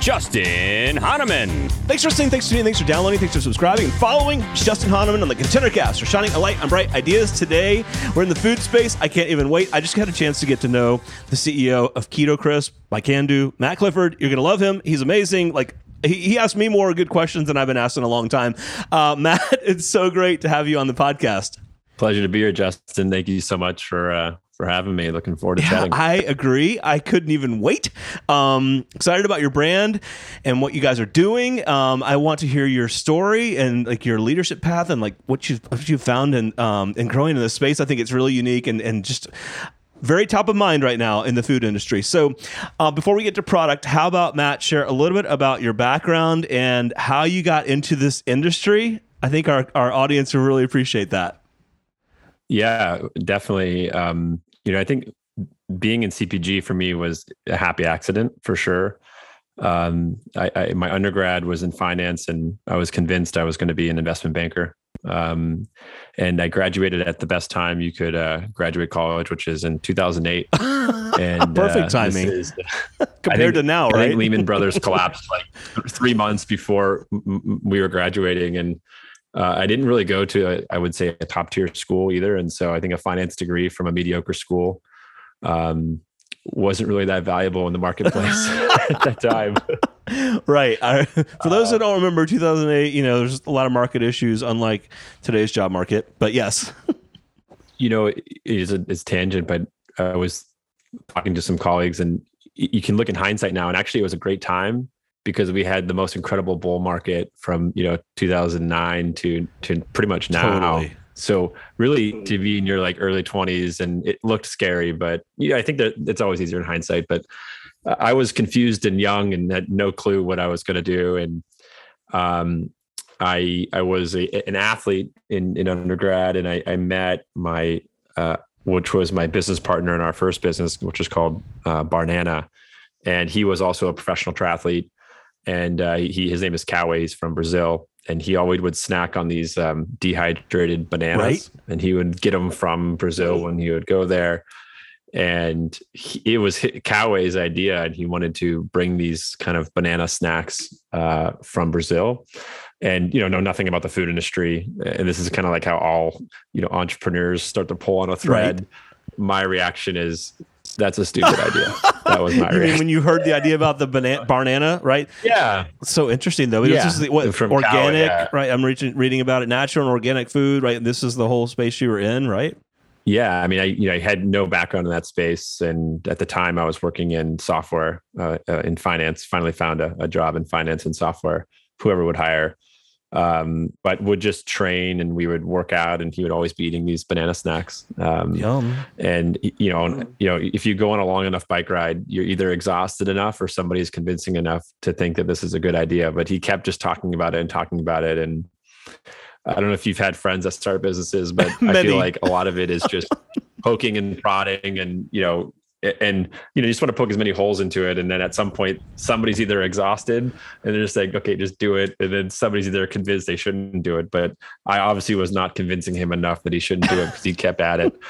Justin Hahnemann. Thanks for listening, thanks for tuning, thanks for downloading, thanks for subscribing and following. It's Justin Hahnemann on the ContenderCast. We're shining a light on bright ideas. Today, we're in the food space. I can't even wait. I just had a chance to get to know the CEO of Keto Crisp by Can Matt Clifford. You're going to love him. He's amazing. Like, he, he asked me more good questions than I've been asked in a long time. Uh, Matt, it's so great to have you on the podcast. Pleasure to be here, Justin. Thank you so much for uh, for having me. Looking forward to yeah, chatting. I agree. I couldn't even wait. Um, excited about your brand and what you guys are doing. Um, I want to hear your story and like your leadership path and like what you've what you've found in um, in growing in this space. I think it's really unique and and just very top of mind right now in the food industry. So, uh, before we get to product, how about Matt share a little bit about your background and how you got into this industry? I think our, our audience will really appreciate that. Yeah, definitely. Um, you know, I think being in CPG for me was a happy accident for sure. Um, I, I, my undergrad was in finance, and I was convinced I was going to be an investment banker. Um, and I graduated at the best time you could uh, graduate college, which is in 2008. and perfect uh, timing is, compared think, to now, right? Lehman Brothers collapsed like three months before m- we were graduating, and uh, I didn't really go to, a, I would say, a top tier school either. And so I think a finance degree from a mediocre school um, wasn't really that valuable in the marketplace at that time. right. I, for those uh, that don't remember 2008, you know, there's a lot of market issues, unlike today's job market. But yes, you know, it is a it's tangent, but I was talking to some colleagues, and you can look in hindsight now, and actually, it was a great time because we had the most incredible bull market from you know 2009 to to pretty much now. Totally. So really, to be in your like early 20s, and it looked scary, but yeah, I think that it's always easier in hindsight. But I was confused and young and had no clue what I was going to do. And um, I I was a, an athlete in, in undergrad, and I, I met my uh, which was my business partner in our first business, which was called uh, Barnana, and he was also a professional triathlete. And uh, he his name is Cauê. He's from Brazil, and he always would snack on these um, dehydrated bananas, right? and he would get them from Brazil when he would go there and he, it was Cauê's idea, and he wanted to bring these kind of banana snacks uh, from Brazil. And you know, know nothing about the food industry, and this is kind of like how all you know entrepreneurs start to pull on a thread. Right. My reaction is that's a stupid idea. That was my reaction. when you heard the idea about the banana banana, right? Yeah. So interesting though. It yeah. was just what From organic, yeah. right? I'm reaching, reading about it, natural and organic food, right? This is the whole space you were in, right? Yeah, I mean, I you know I had no background in that space, and at the time I was working in software, uh, uh, in finance. Finally found a, a, job in finance and software. Whoever would hire, um, but would just train, and we would work out, and he would always be eating these banana snacks. Um, Yum. And you know, you know, if you go on a long enough bike ride, you're either exhausted enough, or somebody is convincing enough to think that this is a good idea. But he kept just talking about it and talking about it, and I don't know if you've had friends that start businesses, but I feel like a lot of it is just poking and prodding and, you know, and you know, you just want to poke as many holes into it. And then at some point somebody's either exhausted and they're just like, okay, just do it. And then somebody's either convinced they shouldn't do it. But I obviously was not convincing him enough that he shouldn't do it because he kept at it.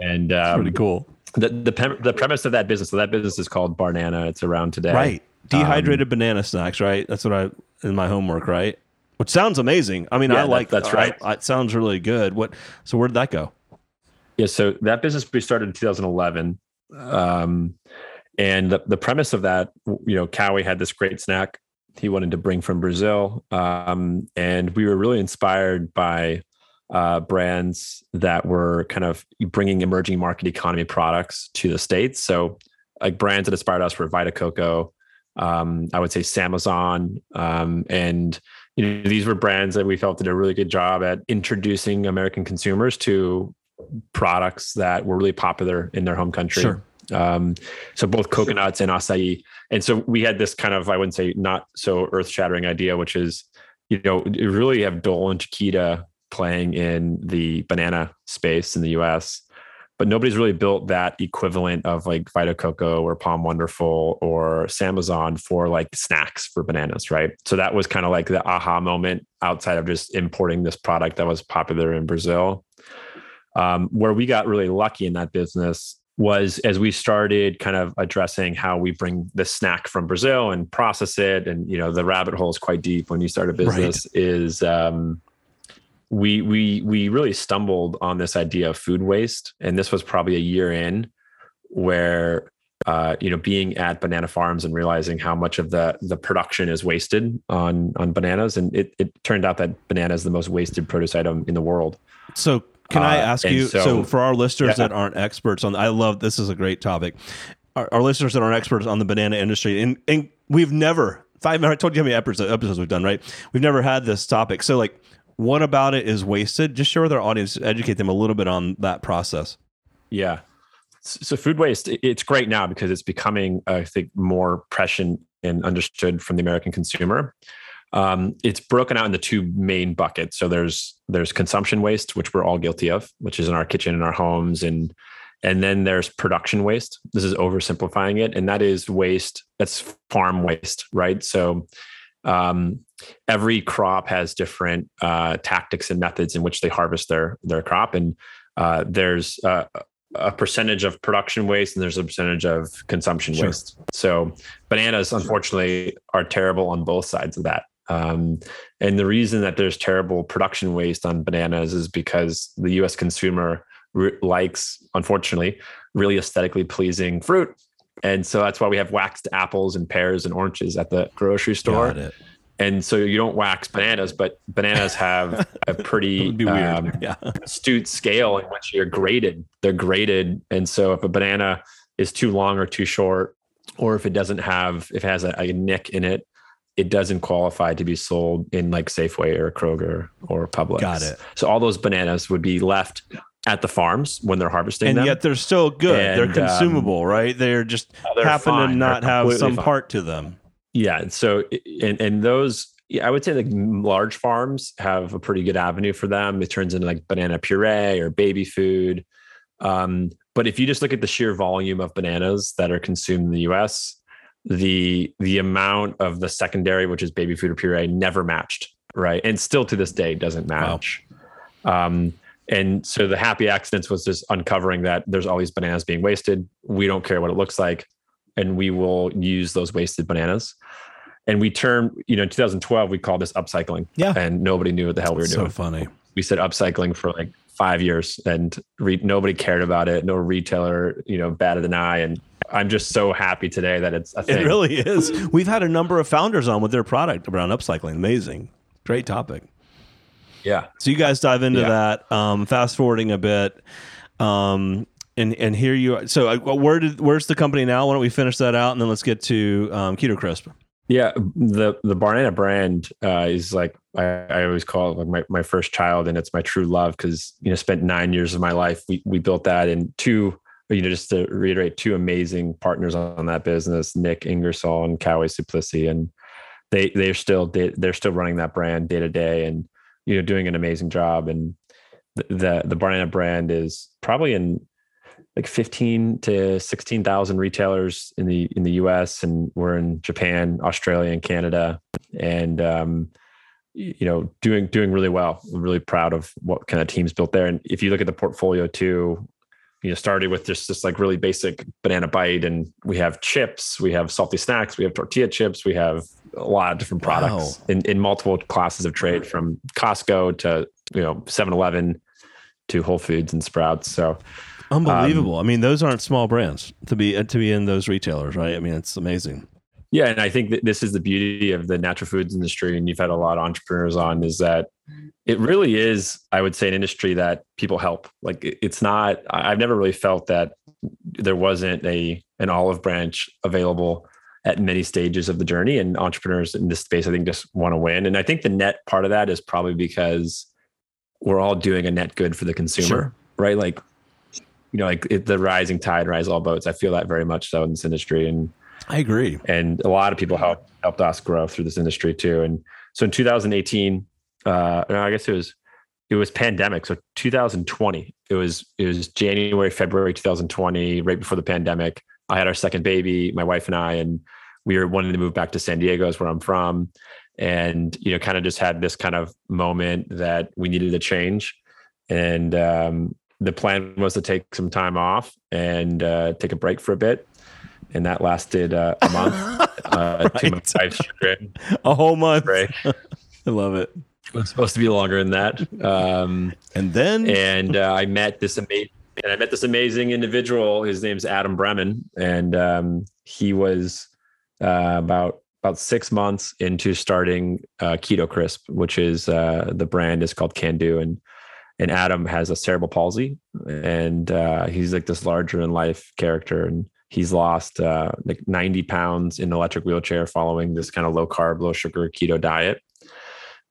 And um, pretty cool. The, the, the premise of that business, so that business is called Barnana. It's around today. Right. Dehydrated um, banana snacks, right? That's what I, in my homework, right? which sounds amazing. I mean, yeah, I like that, that's right. I, it sounds really good. What? So where did that go? Yeah, so that business we started in 2011, um, and the the premise of that, you know, Cauê had this great snack he wanted to bring from Brazil, um, and we were really inspired by uh, brands that were kind of bringing emerging market economy products to the states. So, like brands that inspired us were Vita Coco, um, I would say Sambazon, um, and you know these were brands that we felt did a really good job at introducing American consumers to products that were really popular in their home country. Sure. Um, so both coconuts and acai. And so we had this kind of, I wouldn't say not so earth shattering idea, which is, you know, you really have Dole and Chiquita playing in the banana space in the US. but nobody's really built that equivalent of like Vita Coco or POM Wonderful or Sambazon for like snacks for bananas, right? So that was kind of like the aha moment outside of just importing this product that was popular in Brazil. Um, where we got really lucky in that business was as we started kind of addressing how we bring the snack from Brazil and process it, and you know the rabbit hole is quite deep when you start a business. Right. Is um, we we we really stumbled on this idea of food waste, and this was probably a year in, where uh, you know being at banana farms and realizing how much of the the production is wasted on on bananas, and it it turned out that banana is the most wasted produce item in the world. So can I uh, ask uh, you? So, so, for our listeners yeah. that aren't experts on, I love this is a great topic. Our, our, listeners that aren't experts on the banana industry, and, and we've never five. I told you how many episodes we've done, right? We've never had this topic. So, like, what about it is wasted? Just share with our audience, educate them a little bit on that process. Yeah. So food waste, it's great now because it's becoming, I think, more prescient and understood from the American consumer. Um, it's broken out into two main buckets. So there's there's consumption waste, which we're all guilty of, which is in our kitchen, in our homes, and and then there's production waste. This is oversimplifying it, and that is waste that's farm waste, right? So um, every crop has different uh, tactics and methods in which they harvest their their crop, and uh, there's uh, a percentage of production waste and there's a percentage of consumption sure. waste. So bananas, unfortunately, are terrible on both sides of that. Um, and the reason that there's terrible production waste on bananas is because the U.S. consumer re- likes, unfortunately, really aesthetically pleasing fruit and so that's why we have waxed apples and pears and oranges at the grocery store. And so you don't wax bananas, but bananas have a pretty um, yeah. astute scale in which you're graded. They're graded. And so if a banana is too long or too short, or if it doesn't have, if it has a, a nick in it, it doesn't qualify to be sold in like Safeway or Kroger or Publix. Got it. So all those bananas would be left at the farms when they're harvesting and them. yet they're still good. And, they're um, consumable, um, right? They're just they're happen fine. to not have some fine. part to them. Yeah. So and and those I would say like large farms have a pretty good avenue for them. It turns into like banana puree or baby food. Um, but if you just look at the sheer volume of bananas that are consumed in the US, the the amount of the secondary, which is baby food or puree, never matched, right? And still to this day doesn't match. Wow. Um, and so the happy accidents was just uncovering that there's always bananas being wasted. We don't care what it looks like, and we will use those wasted bananas. And we termed, you know, in 2012, we called this upcycling. Yeah. And nobody knew what the hell we were so doing. So funny. We said upcycling for like five years and re- nobody cared about it. No retailer, you know, batted an eye. And I'm just so happy today that it's a thing. It really is. We've had a number of founders on with their product around upcycling. Amazing. Great topic. Yeah. So you guys dive into yeah. that. Um, fast forwarding a bit. Um, and and here you are. So uh, where did where's the company now? Why don't we finish that out and then let's get to um, Keto Crisp. Yeah, the the Barnana brand uh, is like I, I, always call it like my, my first child, and it's my true love because you know spent nine years of my life. We we built that, and two you know just to reiterate, two amazing partners on that business, Nick Ingersoll and Cauê Suplicy, and they they're still they're still running that brand day to day, and you know doing an amazing job. And the the, the brand is probably in like 15 to 16,000 retailers in the in the US and we're in Japan, Australia and Canada. And um, you know doing doing really well. I'm really proud of what kind of teams built there. And if you look at the portfolio too you know started with just this like really basic banana bite and we have chips we have salty snacks we have tortilla chips we have a lot of different products wow. in, in multiple classes of trade from costco to you know 7-eleven to whole foods and sprouts. So unbelievable. Um, i mean those aren't small brands to be to be in those retailers right? I mean it's amazing yeah and i think that this is the beauty of the natural foods industry and you've had a lot of entrepreneurs on is that it really is i would say an industry that people help. Like it's not i've never really felt that there wasn't a an olive branch available at many stages of the journey and entrepreneurs in this space i think just want to win. And i think the net part of that is probably because we're all doing a net good for the consumer sure. right? Like you know like it, the rising tide rise all boats. I feel that very much so in this industry and i agree. And a lot of people helped helped us grow through this industry too. And so in 2018 uh, I guess it was it was pandemic, so 2020. It was it was January, February 2020, right before the pandemic. I had our second baby, my wife and I, and we were wanting to move back to San Diego, is where I'm from, and you know, kind of just had this kind of moment that we needed a change, and um, the plan was to take some time off and uh, take a break for a bit, and that lasted uh, a month. uh, right. to my wife's. A whole month. Break. I love it. It was supposed to be longer than that. Um, and then, and uh, I met this amazing, and I met this amazing individual. His name's Adam Bremen, and um, he was uh, about about six months into starting uh, Keto Crisp, which is uh, the brand is called Can Do, and and Adam has a cerebral palsy, and uh, he's like this larger in life character, and he's lost uh, like 90 pounds in electric wheelchair following this kind of low carb, low sugar keto diet.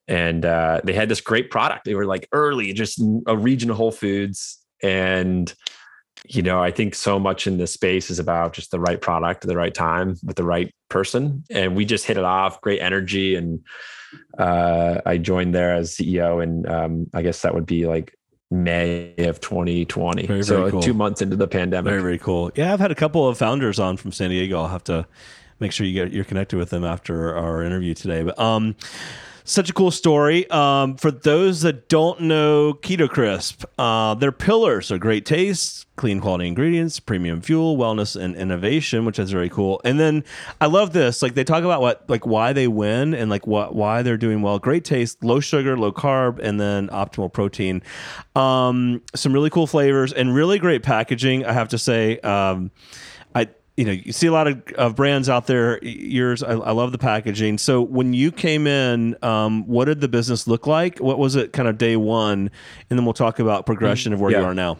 And uh, they had this great product. They were like early, just a region of Whole Foods, and you know, I think so much in this space is about just the right product at the right time with the right person. And we just hit it off, great energy. And uh, I joined there as CEO. And um, I guess that would be like May of 2020. Very, so very cool. two months into the pandemic. Very, very cool. Yeah, I've had a couple of founders on from San Diego. I'll have to make sure you get you're connected with them after our interview today. But um such a cool story. Um, for those that don't know Keto Crisp, uh, their pillars are great taste, clean quality ingredients, premium fuel, wellness, and innovation, which is very cool. And then I love this. Like they talk about what like why they win and like what why they're doing well. Great taste, low sugar, low carb, and then optimal protein. Um, some really cool flavors and really great packaging. I have to say. Um, you know you see a lot of, of brands out there yours I, I, love the packaging. So when you came in um, what did the business look like? What was it kind of day one? And then we'll talk about progression of where yeah. you are now.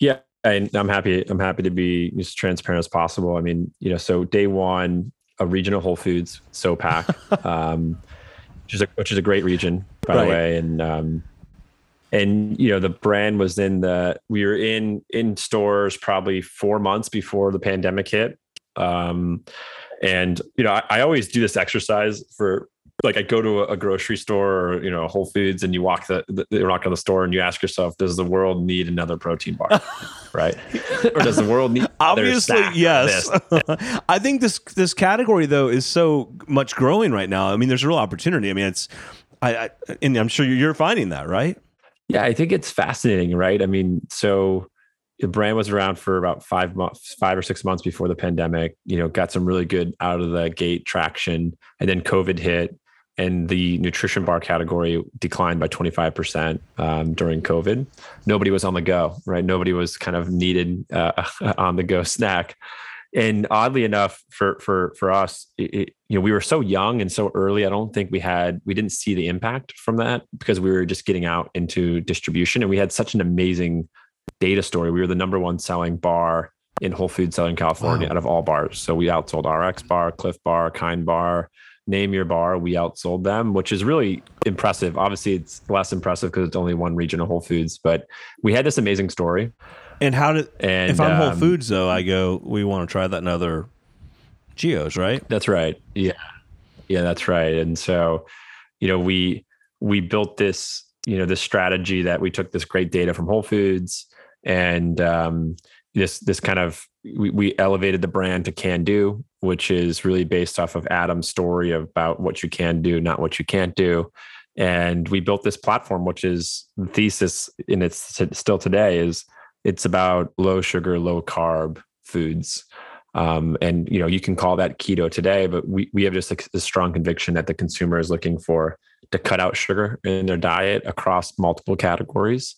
Yeah and i'm happy i'm happy to be as transparent as possible. I mean you know so day one a regional whole foods sopac um, which is a which is a great region by right. the way and um, and you know the brand was in the we were in in stores probably four months before the pandemic hit um and you know I, I always do this exercise for like I go to a, grocery store or you know Whole Foods and you walk the, the you walk on the store and you ask yourself, does the world need another protein bar, right? or does the world need obviously yes? I think this this category though is so much growing right now. I mean, there's a real opportunity. I mean, it's I, I and I'm sure you're finding that, right? Yeah, I think it's fascinating, right? I mean, so the brand was around for about five months, five or six months before the pandemic. You know, got some really good out of the gate traction, and then COVID hit, and the nutrition bar category declined by 25% um, during COVID. Nobody was on the go, right? Nobody was kind of needed uh, on the go snack and oddly enough for for for us it, you know we were so young and so early i don't think we had we didn't see the impact from that because we were just getting out into distribution. And we had such an amazing data story. We were the number one selling bar in whole foods southern california wow. out of all bars. So we outsold rx mm. bar Clif bar kind bar name your bar we outsold them which is really impressive. Obviously it's less impressive because it's only one region of whole foods but we had this amazing story and how did and if I'm um, Whole Foods though, I go, we want to try that in other geos, right? That's right. Yeah, yeah, that's right. And so, you know, we we built this, you know, this strategy that we took this great data from Whole Foods and um, this this kind of we, we elevated the brand to can do, which is really based off of Adam's story about what you can do, not what you can't do. And we built this platform, which is the thesis, and it's still today is it's about low sugar, low carb foods. Um, and you know, you can call that keto today, but we we have just a, a strong conviction that the consumer is looking for to cut out sugar in their diet across multiple categories.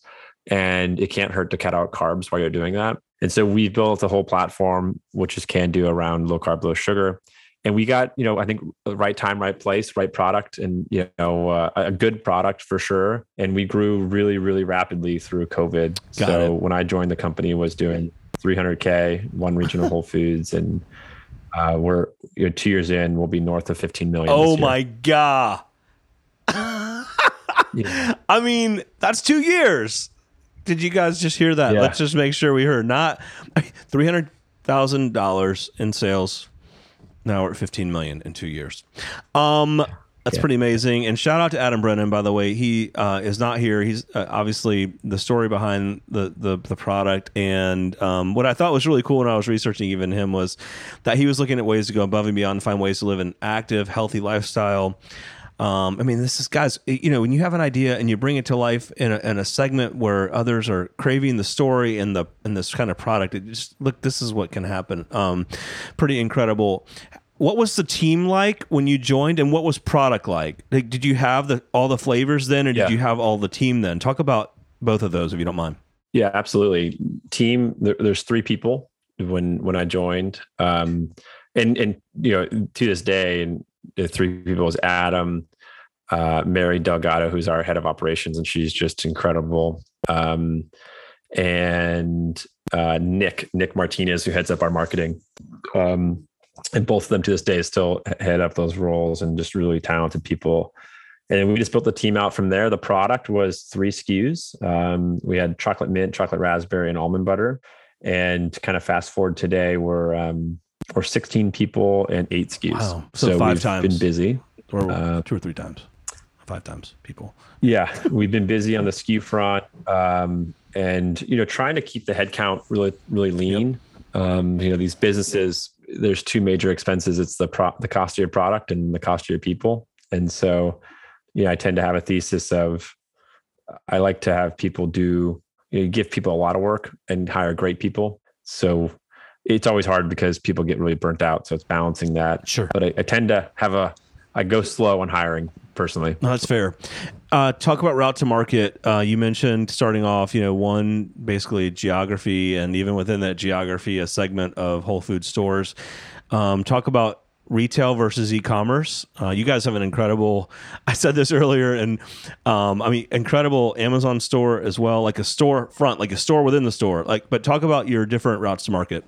And it can't hurt to cut out carbs while you're doing that. And so we've built a whole platform, which is can do around low carb, low sugar and we got you know i think right time right place right product and you know uh, a good product for sure. And we grew really really rapidly through covid. Got so it. when i joined the company was doing 300k one regional whole foods. And uh, we're you know, two years in we'll be north of 15 million oh my god. Yeah. i mean that's two years. Did you guys just hear that? Yeah. let's just make sure we heard. Not $300000 in sales now we're at 15 million in two years. Um, That's yeah. pretty amazing. And shout out to Adam Brennan, by the way. He uh, is not here. He's uh, obviously the story behind the the, the product. And um, what I thought was really cool when I was researching even him was that he was looking at ways to go above and beyond and find ways to live an active, healthy lifestyle. Um, I mean, this is guys. You know, when you have an idea and you bring it to life in a, in a segment where others are craving the story and the and this kind of product, it just look. This is what can happen. Um, pretty incredible what was the team like when you joined and what was product like? like did you have the all the flavors then or did yeah. you have all the team then talk about both of those if you don't mind yeah absolutely team there, there's three people when when i joined um and and you know to this day and the three people is adam uh, mary delgado who's our head of operations and she's just incredible um and uh, nick nick martinez who heads up our marketing um and both of them to this day still head up those roles and just really talented people. And we just built the team out from there. The product was three SKUs. Um, we had chocolate mint, chocolate raspberry, and almond butter. And kind of fast forward today, we're um, we're 16 people and eight SKUs. Wow. So, so 5 we've times. Been busy, or uh, two or three times, five times people. Yeah, we've been busy on the SKU front, um, and you know, trying to keep the headcount really, really lean. Yep. Um, you know, these businesses there's two major expenses. It's the pro- the cost of your product and the cost of your people. And so, yeah, I tend to have a thesis of I like to have people do you know, give people a lot of work and hire great people. So it's always hard because people get really burnt out. So it's balancing that. Sure. But I, I tend to have a I go slow on hiring personally. No, that's fair. Uh, talk about route to market. Uh, you mentioned starting off, you know, one basically geography, and even within that geography, a segment of Whole Food stores. Um, talk about retail versus e-commerce. Uh, you guys have an incredible. I said this earlier, and um, I mean, incredible Amazon store as well, like a store front, like a store within the store. Like, but talk about your different routes to market.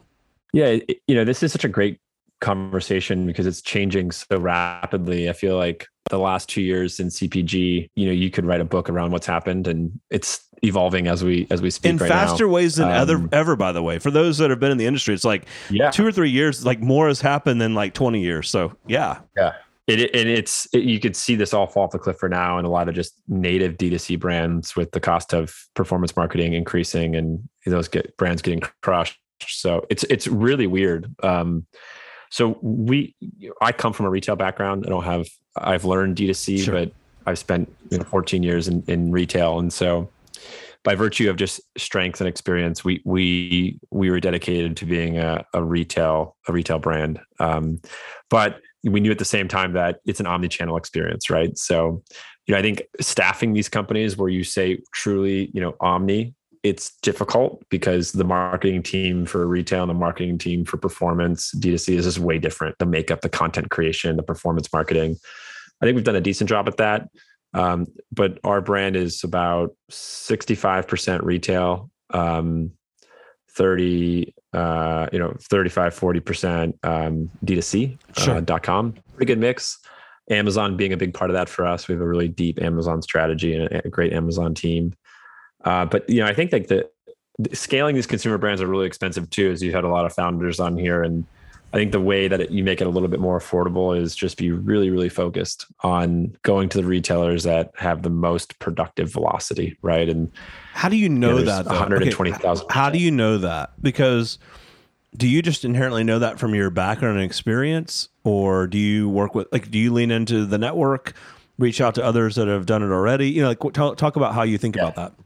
Yeah, it, you know, this is such a great conversation because it's changing so rapidly. I feel like the last two years in CPG, you know, you could write a book around what's happened, and it's evolving as we as we speak. In right faster now. ways than um, ever ever. By the way, for those that have been in the industry, it's like yeah. two or three years. Like more has happened than like twenty years. So yeah, yeah. It, and it's it, you could see this all fall off the cliff for now, and a lot of just native D2C brands with the cost of performance marketing increasing, and those get brands getting crushed. So it's it's really weird. Um, so we, I come from a retail background. I don't have, I've learned D2C, sure. but I've spent you know 14 years in, in retail. And so by virtue of just strength and experience, we, we, we were dedicated to being a, a retail, a retail brand. Um, but we knew at the same time that it's an omni-channel experience, right? So, you know, I think staffing these companies where you say truly, you know, omni it's difficult because the marketing team for retail and the marketing team for performance D2C is just way different. The makeup, the content creation, the performance marketing. I think we've done a decent job at that. Um, but our brand is about 65% retail, um, 30, uh, you know, 35, 40% um, D2C sure. uh, dot com. Pretty good mix. Amazon being a big part of that for us. We have a really deep Amazon strategy and a, a great Amazon team. Uh, but you know, I think like the, the, scaling these consumer brands are really expensive too. As you had a lot of founders on here, and I think the way that it, you make it a little bit more affordable is just be really, really focused on going to the retailers that have the most productive velocity, right? And how do you know, you know that? One hundred and twenty thousand. Okay. How do you know that? Because do you just inherently know that from your background and experience, or do you work with like do you lean into the network? reach out to others that have done it already you know like talk, talk about how you think yeah. about that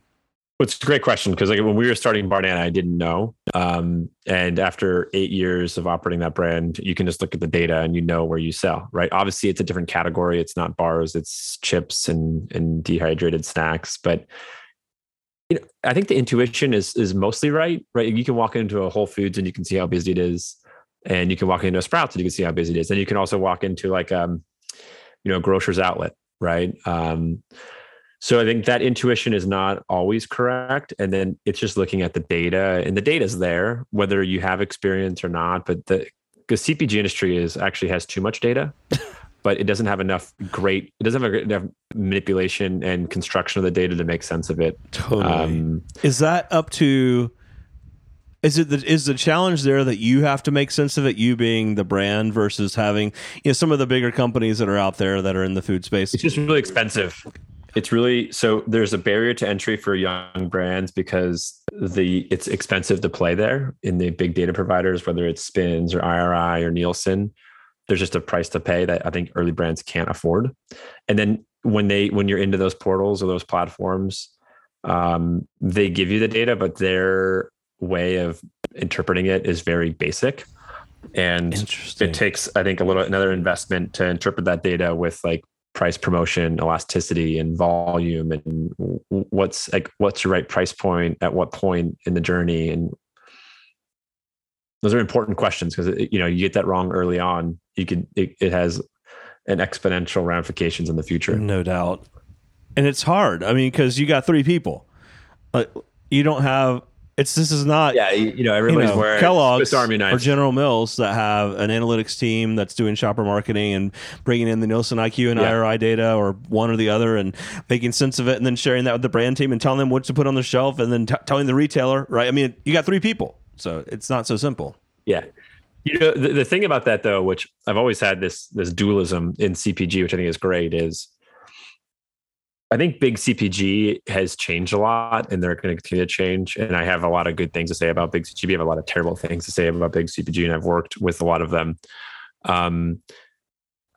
it's a great question because like when we were starting Barnana, I didn't know. Um, and after eight years of operating that brand, you can just look at the data and you know where you sell, right? Obviously, it's a different category. It's not bars, it's chips and and dehydrated snacks. But you know, I think the intuition is is mostly right. Right, you can walk into a Whole Foods and you can see how busy it is, and you can walk into a Sprouts and you can see how busy it is. And you can also walk into like um, you know, grocer's outlet, right? Um, so I think that intuition is not always correct. And then it's just looking at the data and the data is there, whether you have experience or not. But the because CPG industry is actually has too much data, but it doesn't have enough great, it doesn't have enough manipulation and construction of the data to make sense of it. Totally. Um, is that up to Is it the, is the challenge there that you have to make sense of it, you being the brand versus having you know some of the bigger companies that are out there that are in the food space? It's just really expensive. It's really so there's a barrier to entry for young brands because the it's expensive to play there in the big data providers, whether it's Spins or IRI or Nielsen. There's just a price to pay that I think early brands can't afford. And then when they when you're into those portals or those platforms, um, they give you the data, but their way of interpreting it is very basic and it takes i think a little another investment to interpret that data with like price promotion elasticity and volume and what's like what's your right price point at what point in the journey and those are important questions because you know you get that wrong early on you could it, it has an exponential ramifications in the future. No doubt. And it's hard. I mean because you got three people. Uh, you don't have it's this is not yeah you know everybody's you know, wearing Kellogg's or General Mills that have an analytics team that's doing shopper marketing and bringing in the Nielsen IQ and yeah. IRI data or one or the other and making sense of it and then sharing that with the brand team and telling them what to put on the shelf and then t- telling the retailer right? I mean you got three people so it's not so simple. Yeah. You know the, the thing about that though which I've always had this this dualism in CPG which I think is great is I think big CPG has changed a lot and they're going to continue to change. And I have a lot of good things to say about big CPG. I have a lot of terrible things to say about big CPG, and I've worked with a lot of them. Um,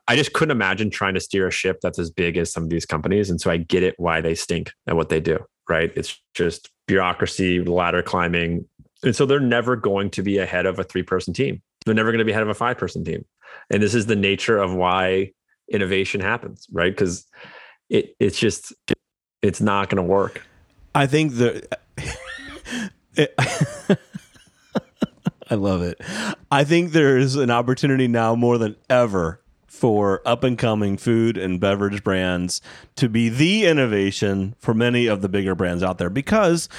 I just couldn't imagine trying to steer a ship that's as big as some of these companies. And so I get it why they stink at what they do, right? It's just bureaucracy, ladder climbing. And so they're never going to be ahead of a three person team. They're never going to be ahead of a five person team. And this is the nature of why innovation happens, right? Because it it's just it's not going to work. I think the. I love it. I think there's an opportunity now more than ever for up and coming food and beverage brands to be the innovation for many of the bigger brands out there because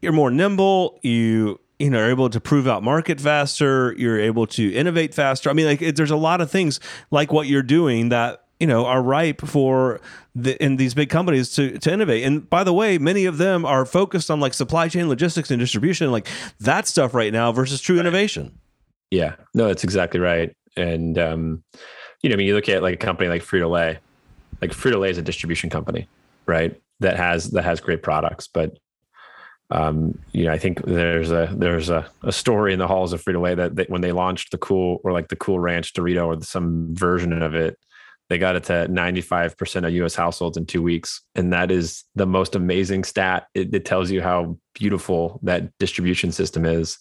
you're more nimble, you you know are able to prove out market faster, you're able to innovate faster. I mean like it, there's a lot of things like what you're doing that you know are ripe for the in these big companies to to innovate. And by the way many of them are focused on like supply chain logistics and distribution like that stuff right now versus true right. innovation. Yeah. No that's exactly right. And um you know I mean you look at like a company like Frito-Lay like Frito-Lay is a distribution company right? That has that has great products. But um, you know, I think there's a there's a, a story in the halls of Frito Lay that they, when they launched the cool or like the Cool Ranch Dorito or some version of it, they got it to 95% of US households in two weeks. And that is the most amazing stat. It, it, tells you how beautiful that distribution system is.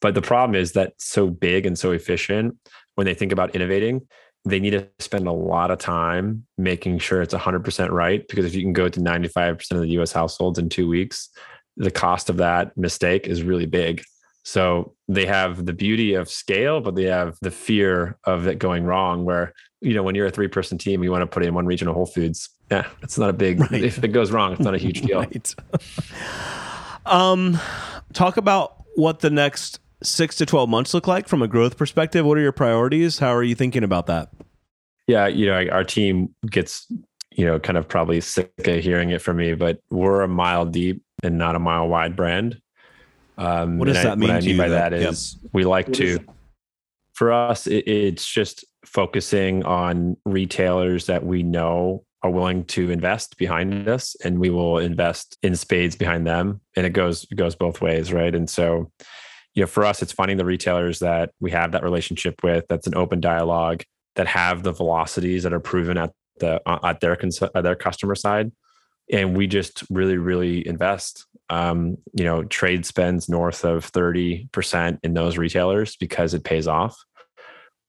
But the problem is that so big and so efficient, when they think about innovating, they need to spend a lot of time making sure it's 100% right. Because if you can go to 95% of the US households in two weeks, the cost of that mistake is really big. So they have the beauty of scale, but they have the fear of it going wrong. Where, you know, when you're a three person team, you want to put in one regional Whole Foods. Yeah, it's not a big, right. if it goes wrong, it's not a huge deal. right. um, talk about what the next six to 12 months look like from a growth perspective. What are your priorities? How are you thinking about that? Yeah, you know, our team gets, you know, kind of probably sick of hearing it from me, but we're a mile deep and not a mile wide brand. Um, what does that I, mean? What I mean by that, that is yep. we like what to, for us, it, it's just focusing on retailers that we know are willing to invest behind us and we will invest in spades behind them. And it goes, it goes both ways. Right. And so, you know, for us, it's finding the retailers that we have that relationship with, that's an open dialogue, that have the velocities that are proven at the at their at their customer side, and we just really really invest um, you know, trade spends north of 30% in those retailers because it pays off.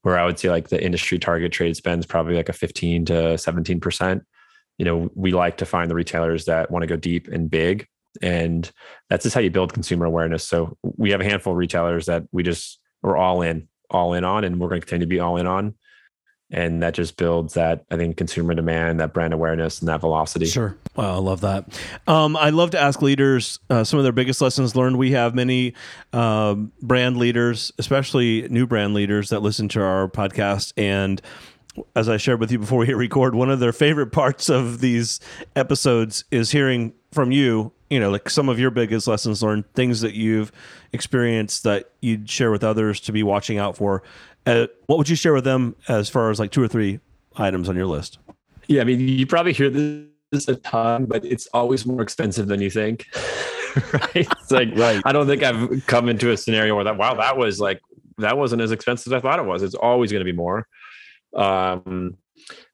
Where I would say like the industry target trade spends probably like a 15 to 17%. You know, we like to find the retailers that want to go deep and big. And that's just how you build consumer awareness. So we have a handful of retailers that we just we're all in, all in on, and we're going to continue to be all in on and that just builds that i think consumer demand that brand awareness and that velocity. Sure. Wow i love that. Um, i love to ask leaders uh, some of their biggest lessons learned. We have many uh, brand leaders especially new brand leaders that listen to our podcast. And as i shared with you before we hit record one of their favorite parts of these episodes is hearing from you you know, like some of your biggest lessons learned, things that you've experienced that you'd share with others to be watching out for. Uh, what would you share with them as far as like two or three items on your list? Yeah, I mean, you probably hear this a ton, but it's always more expensive than you think. right? It's like, right. I don't think I've come into a scenario where that, wow, that was like, that wasn't as expensive as I thought it was. It's always going to be more. Um,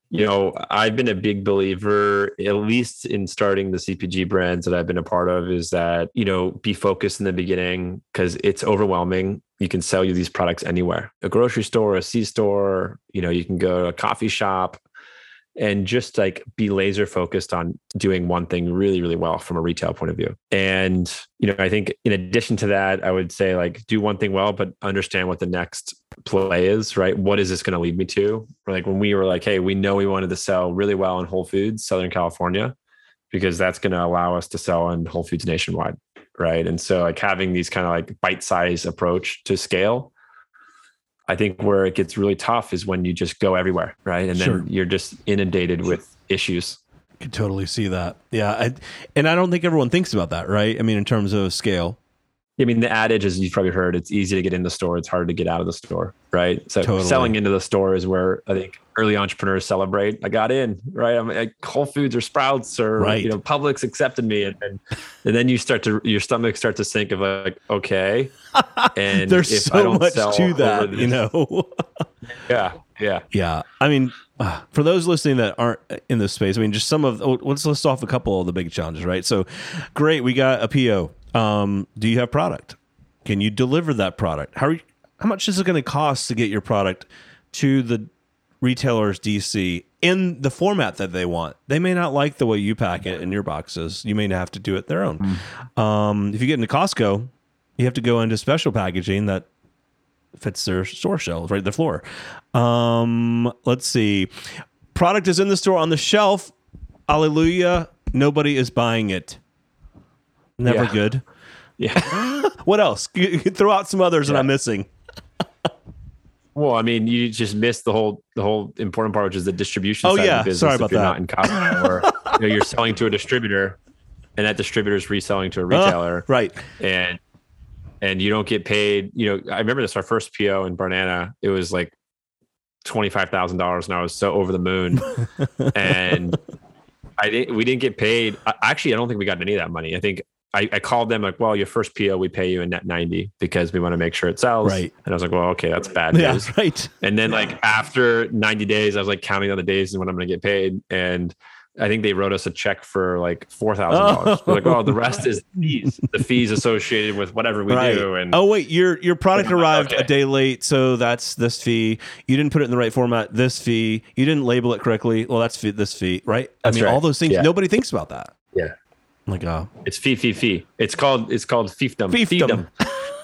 you know, I've been a big believer, at least in starting the CPG brands that I've been a part of, is that, you know, be focused in the beginning because it's overwhelming. You can sell you these products anywhere a grocery store, a C store, you know, you can go to a coffee shop and just like be laser focused on doing one thing really really well from a retail point of view. And you know i think in addition to that i would say like do one thing well but understand what the next play is right? What is this going to lead me to? Like when we were like hey we know we wanted to sell really well in whole foods southern california because that's going to allow us to sell in whole foods nationwide right? And so like having these kind of like bite size approach to scale I think where it gets really tough is when you just go everywhere, right? And sure. then you're just inundated with issues. I could totally see that. Yeah, I, and I don't think everyone thinks about that, right? I mean, in terms of scale. I mean, the adage, as you've probably heard, it's easy to get in the store, it's hard to get out of the store, right? So totally. selling into the store is where I think early entrepreneurs celebrate. I got in, right? I'm like Whole Foods or Sprouts or right. you know, Publix accepted me, and, and, and then you start to your stomach starts to sink of like, okay, and there's so much to that, this, you know. yeah, yeah, yeah. I mean, for those listening that aren't in this space, I mean, just some of oh, let's list off a couple of the big challenges, right? So, great, we got a PO um, do you have product? Can you deliver that product? How you, how much is it going to cost to get your product to the retailer's DC in the format that they want? They may not like the way you pack it in your boxes. You may have to do it their own. Mm. Um, if you get into Costco, you have to go into special packaging that fits their store shelves, right? The floor. Um, let's see. Product is in the store on the shelf. Hallelujah. Nobody is buying it. Never yeah. good. Yeah. what else? You, throw out some others yeah. that I'm missing. Well, I mean, you just missed the whole the whole important part, which is the distribution. Oh side yeah, of the business sorry about if you're that. Not in Costco, or you know, you're selling to a distributor, and that distributor is reselling to a retailer, uh, right? And and you don't get paid. You know, I remember this our first PO in Barnana. It was like twenty five thousand dollars, and I was so over the moon. and I didn't. We didn't get paid. Actually, I don't think we got any of that money. I think I, I, called them like, well, your first PO, we pay you a net 90 because we want to make sure it sells. Right. And I was like, well, okay, that's bad news. Yeah, right. And then like after 90 days, I was like counting on the days and when I'm going to get paid. And I think they wrote us a check for like four thousand oh. dollars. We're like, oh, the rest is fees, the fees associated with whatever we right. do. And oh wait, your your product arrived okay. a day late, so that's this fee. You didn't put it in the right format. This fee. You didn't label it correctly. Well, that's fee, this fee, right? That's I mean, right. all those things. Yeah. Nobody thinks about that. Yeah. Like uh It's fee fee fee. It's called it's called fiefdom. Fiefdom.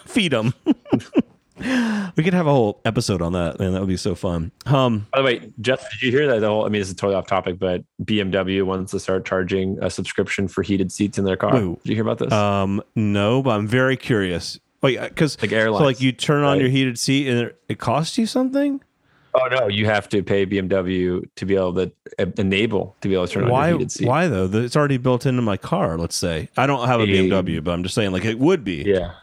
Feedom. we could have a whole episode on that, man. That would be so fun. Um, By the way, Jeff, did you hear that? The whole, I mean, this is totally off topic, but BMW wants to start charging a subscription for heated seats in their car. Did you hear about this? Um, no, but I'm very curious. Wait, because like airlines, so like you turn on right? your heated seat and it, it costs you something. Oh no, you have to pay BMW to be able to enable to be able to turn why, on your heated seat. Why though? It's already built into my car. Let's say I don't have a BMW, but I'm just saying like it would be. Yeah,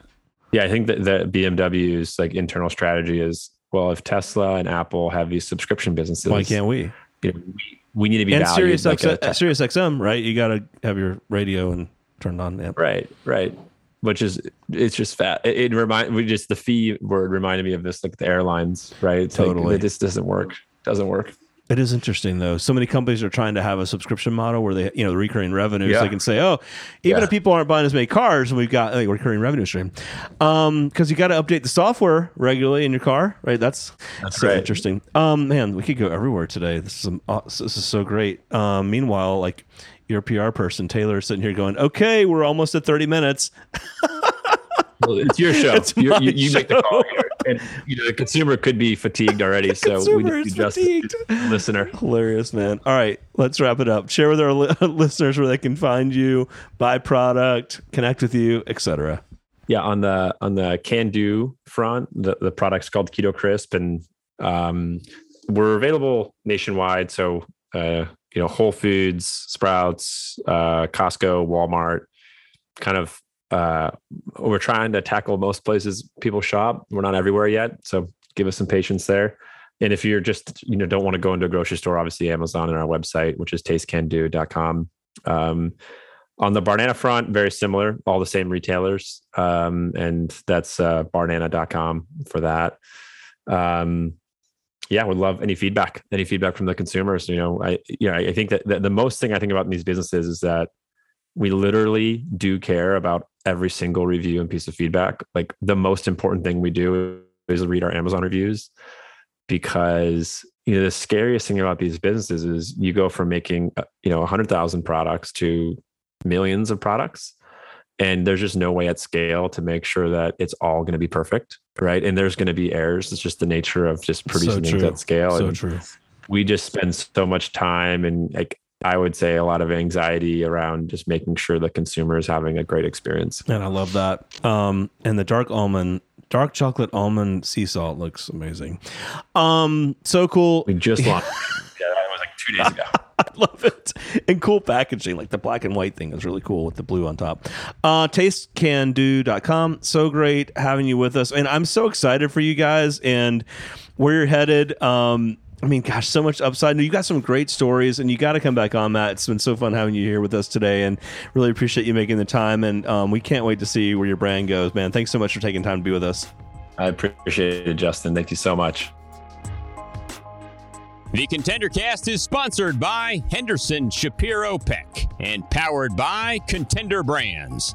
yeah. I think that the BMW's like internal strategy is well, if Tesla and Apple have these subscription businesses, why can't we? You know, we, we need to be and valued Sirius, like X, Sirius XM, right? You got to have your radio and turned on. Yeah. Right, right which is it's just fat. It, it remind we just the fee word reminded me of this like the airlines, right? It's totally, like, it just doesn't work. Doesn't work. It is interesting though. So many companies are trying to have a subscription model where they, you know, the recurring revenues. Yeah. They can say, "Oh, even yeah. if people aren't buying as many cars, and we've got like, recurring revenue stream," because um, you got to update the software regularly in your car, right? That's that's so right. interesting. Um, man, we could go everywhere today. This is some. this is so great. Um, meanwhile, like your PR person Taylor is sitting here going, "Okay, we're almost at thirty minutes." well, it's your show. It's you, you, you show. make the call here. And you know the consumer could be fatigued already, so we need to just listener. Hilarious, man. All right, let's wrap it up. Share with our li- listeners where they can find you, buy product, connect with you, etc. Yeah, on the on the can do front, the, the product's called Keto Crisp, and um, we're available nationwide. So uh, you know, Whole Foods, Sprouts, uh, Costco, Walmart, kind of uh, we're trying to tackle most places people shop. We're not everywhere yet, so give us some patience there. And if you're just you know don't want to go into a grocery store, obviously Amazon and our website, which is tastecando.com. Um, on the Barnana front, very similar, all the same retailers, um, and that's uh, barnana.com for that. Um, yeah, would love any feedback, any feedback from the consumers. You know, I yeah, I think that, that the most thing I think about in these businesses is that we literally do care about every single review and piece of feedback. Like the most important thing we do is read our Amazon reviews because you know the scariest thing about these businesses is you go from making uh, you know 100,000 products to millions of products and there's just no way at scale to make sure that it's all going to be perfect right? And there's going to be errors. It's just the nature of just producing so things at scale so and true. we just spend so much time and like I would say a lot of anxiety around just making sure the consumer is having a great experience. And I love that. Um, and the dark almond, dark chocolate almond sea salt looks amazing. Um, so cool. We just launched. yeah, that was like two days ago. I love it. And cool packaging. Like the black and white thing is really cool with the blue on top. Uh, tastecando.com. So great having you with us. And I'm so excited for you guys and where you're headed. Um, I mean, gosh, so much upside. You got some great stories, and you got to come back on, Matt. It's been so fun having you here with us today, and really appreciate you making the time. And um, we can't wait to see where your brand goes, man. Thanks so much for taking time to be with us. I appreciate it, Justin. Thank you so much. The Contender Cast is sponsored by Henderson Shapiro Peck and powered by Contender Brands.